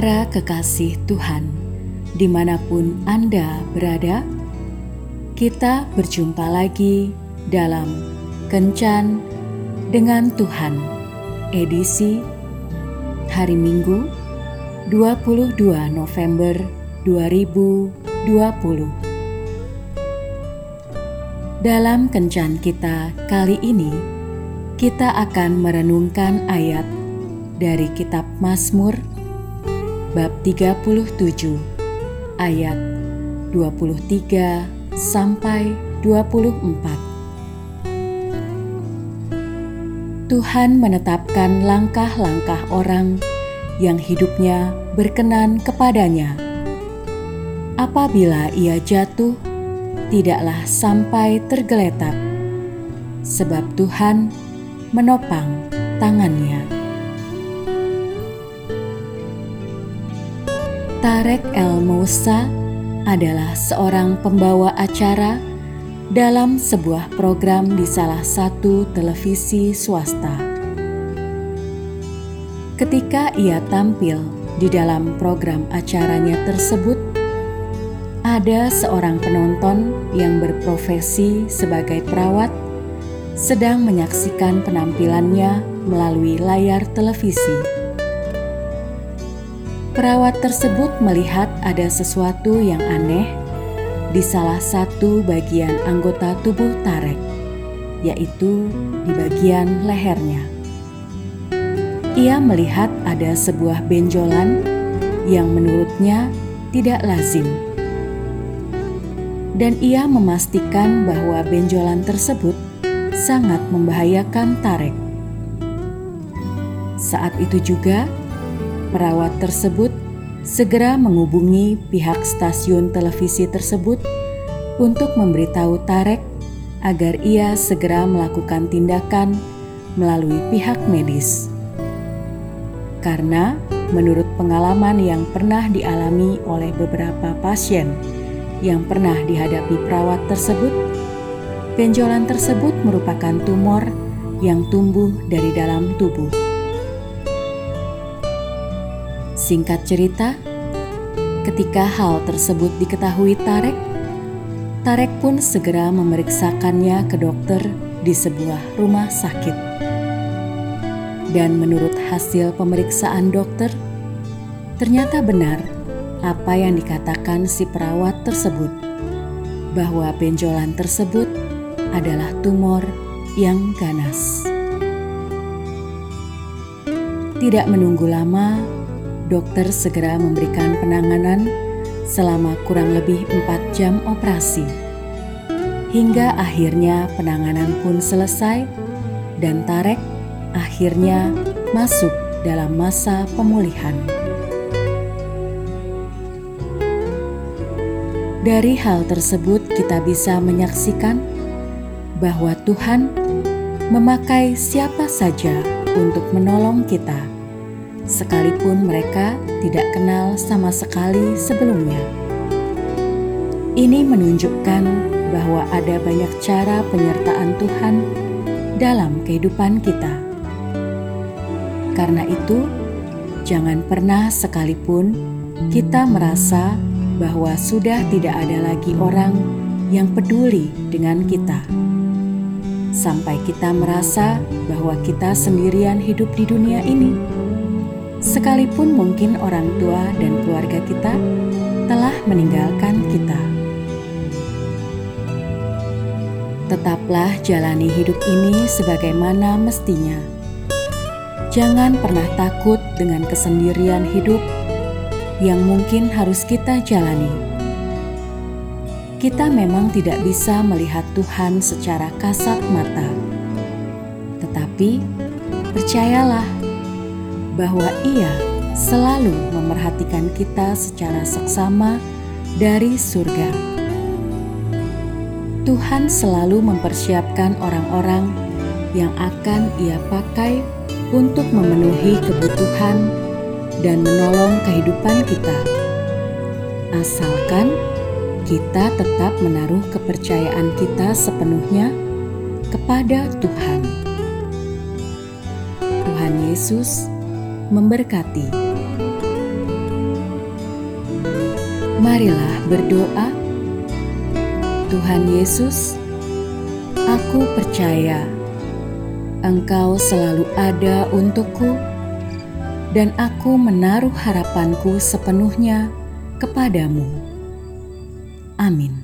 Para kekasih Tuhan, di mana pun Anda berada, kita berjumpa lagi dalam Kencan dengan Tuhan, edisi hari Minggu 22 November 2020. Dalam Kencan kita kali ini, kita akan merenungkan ayat dari kitab Mazmur bab 37 ayat 23 sampai 24. Tuhan menetapkan langkah-langkah orang yang hidupnya berkenan kepadanya. Apabila ia jatuh, tidaklah sampai tergeletak, sebab Tuhan menopang tangannya. Tarek El Moussa adalah seorang pembawa acara dalam sebuah program di salah satu televisi swasta. Ketika ia tampil di dalam program acaranya tersebut, ada seorang penonton yang berprofesi sebagai perawat sedang menyaksikan penampilannya melalui layar televisi. Perawat tersebut melihat ada sesuatu yang aneh di salah satu bagian anggota tubuh Tarek, yaitu di bagian lehernya. Ia melihat ada sebuah benjolan yang menurutnya tidak lazim. Dan ia memastikan bahwa benjolan tersebut sangat membahayakan Tarek. Saat itu juga, perawat tersebut segera menghubungi pihak stasiun televisi tersebut untuk memberitahu Tarek agar ia segera melakukan tindakan melalui pihak medis. Karena menurut pengalaman yang pernah dialami oleh beberapa pasien yang pernah dihadapi perawat tersebut, benjolan tersebut merupakan tumor yang tumbuh dari dalam tubuh. Singkat cerita, ketika hal tersebut diketahui Tarek, Tarek pun segera memeriksakannya ke dokter di sebuah rumah sakit. Dan menurut hasil pemeriksaan dokter, ternyata benar apa yang dikatakan si perawat tersebut, bahwa benjolan tersebut adalah tumor yang ganas. Tidak menunggu lama, dokter segera memberikan penanganan selama kurang lebih empat jam operasi. Hingga akhirnya penanganan pun selesai dan Tarek akhirnya masuk dalam masa pemulihan. Dari hal tersebut kita bisa menyaksikan bahwa Tuhan memakai siapa saja untuk menolong kita sekalipun mereka tidak kenal sama sekali sebelumnya. Ini menunjukkan bahwa ada banyak cara penyertaan Tuhan dalam kehidupan kita. Karena itu, jangan pernah sekalipun kita merasa bahwa sudah tidak ada lagi orang yang peduli dengan kita. Sampai kita merasa bahwa kita sendirian hidup di dunia ini sekalipun mungkin orang tua dan keluarga kita telah meninggalkan kita. Tetaplah jalani hidup ini sebagaimana mestinya. Jangan pernah takut dengan kesendirian hidup yang mungkin harus kita jalani. Kita memang tidak bisa melihat Tuhan secara kasat mata, tetapi percayalah bahwa Ia selalu memerhatikan kita secara seksama dari surga. Tuhan selalu mempersiapkan orang-orang yang akan Ia pakai untuk memenuhi kebutuhan dan menolong kehidupan kita, asalkan kita tetap menaruh kepercayaan kita sepenuhnya kepada Tuhan. Tuhan Yesus memberkati. Marilah berdoa. Tuhan Yesus, aku percaya Engkau selalu ada untukku, dan aku menaruh harapanku sepenuhnya kepadamu. Amin.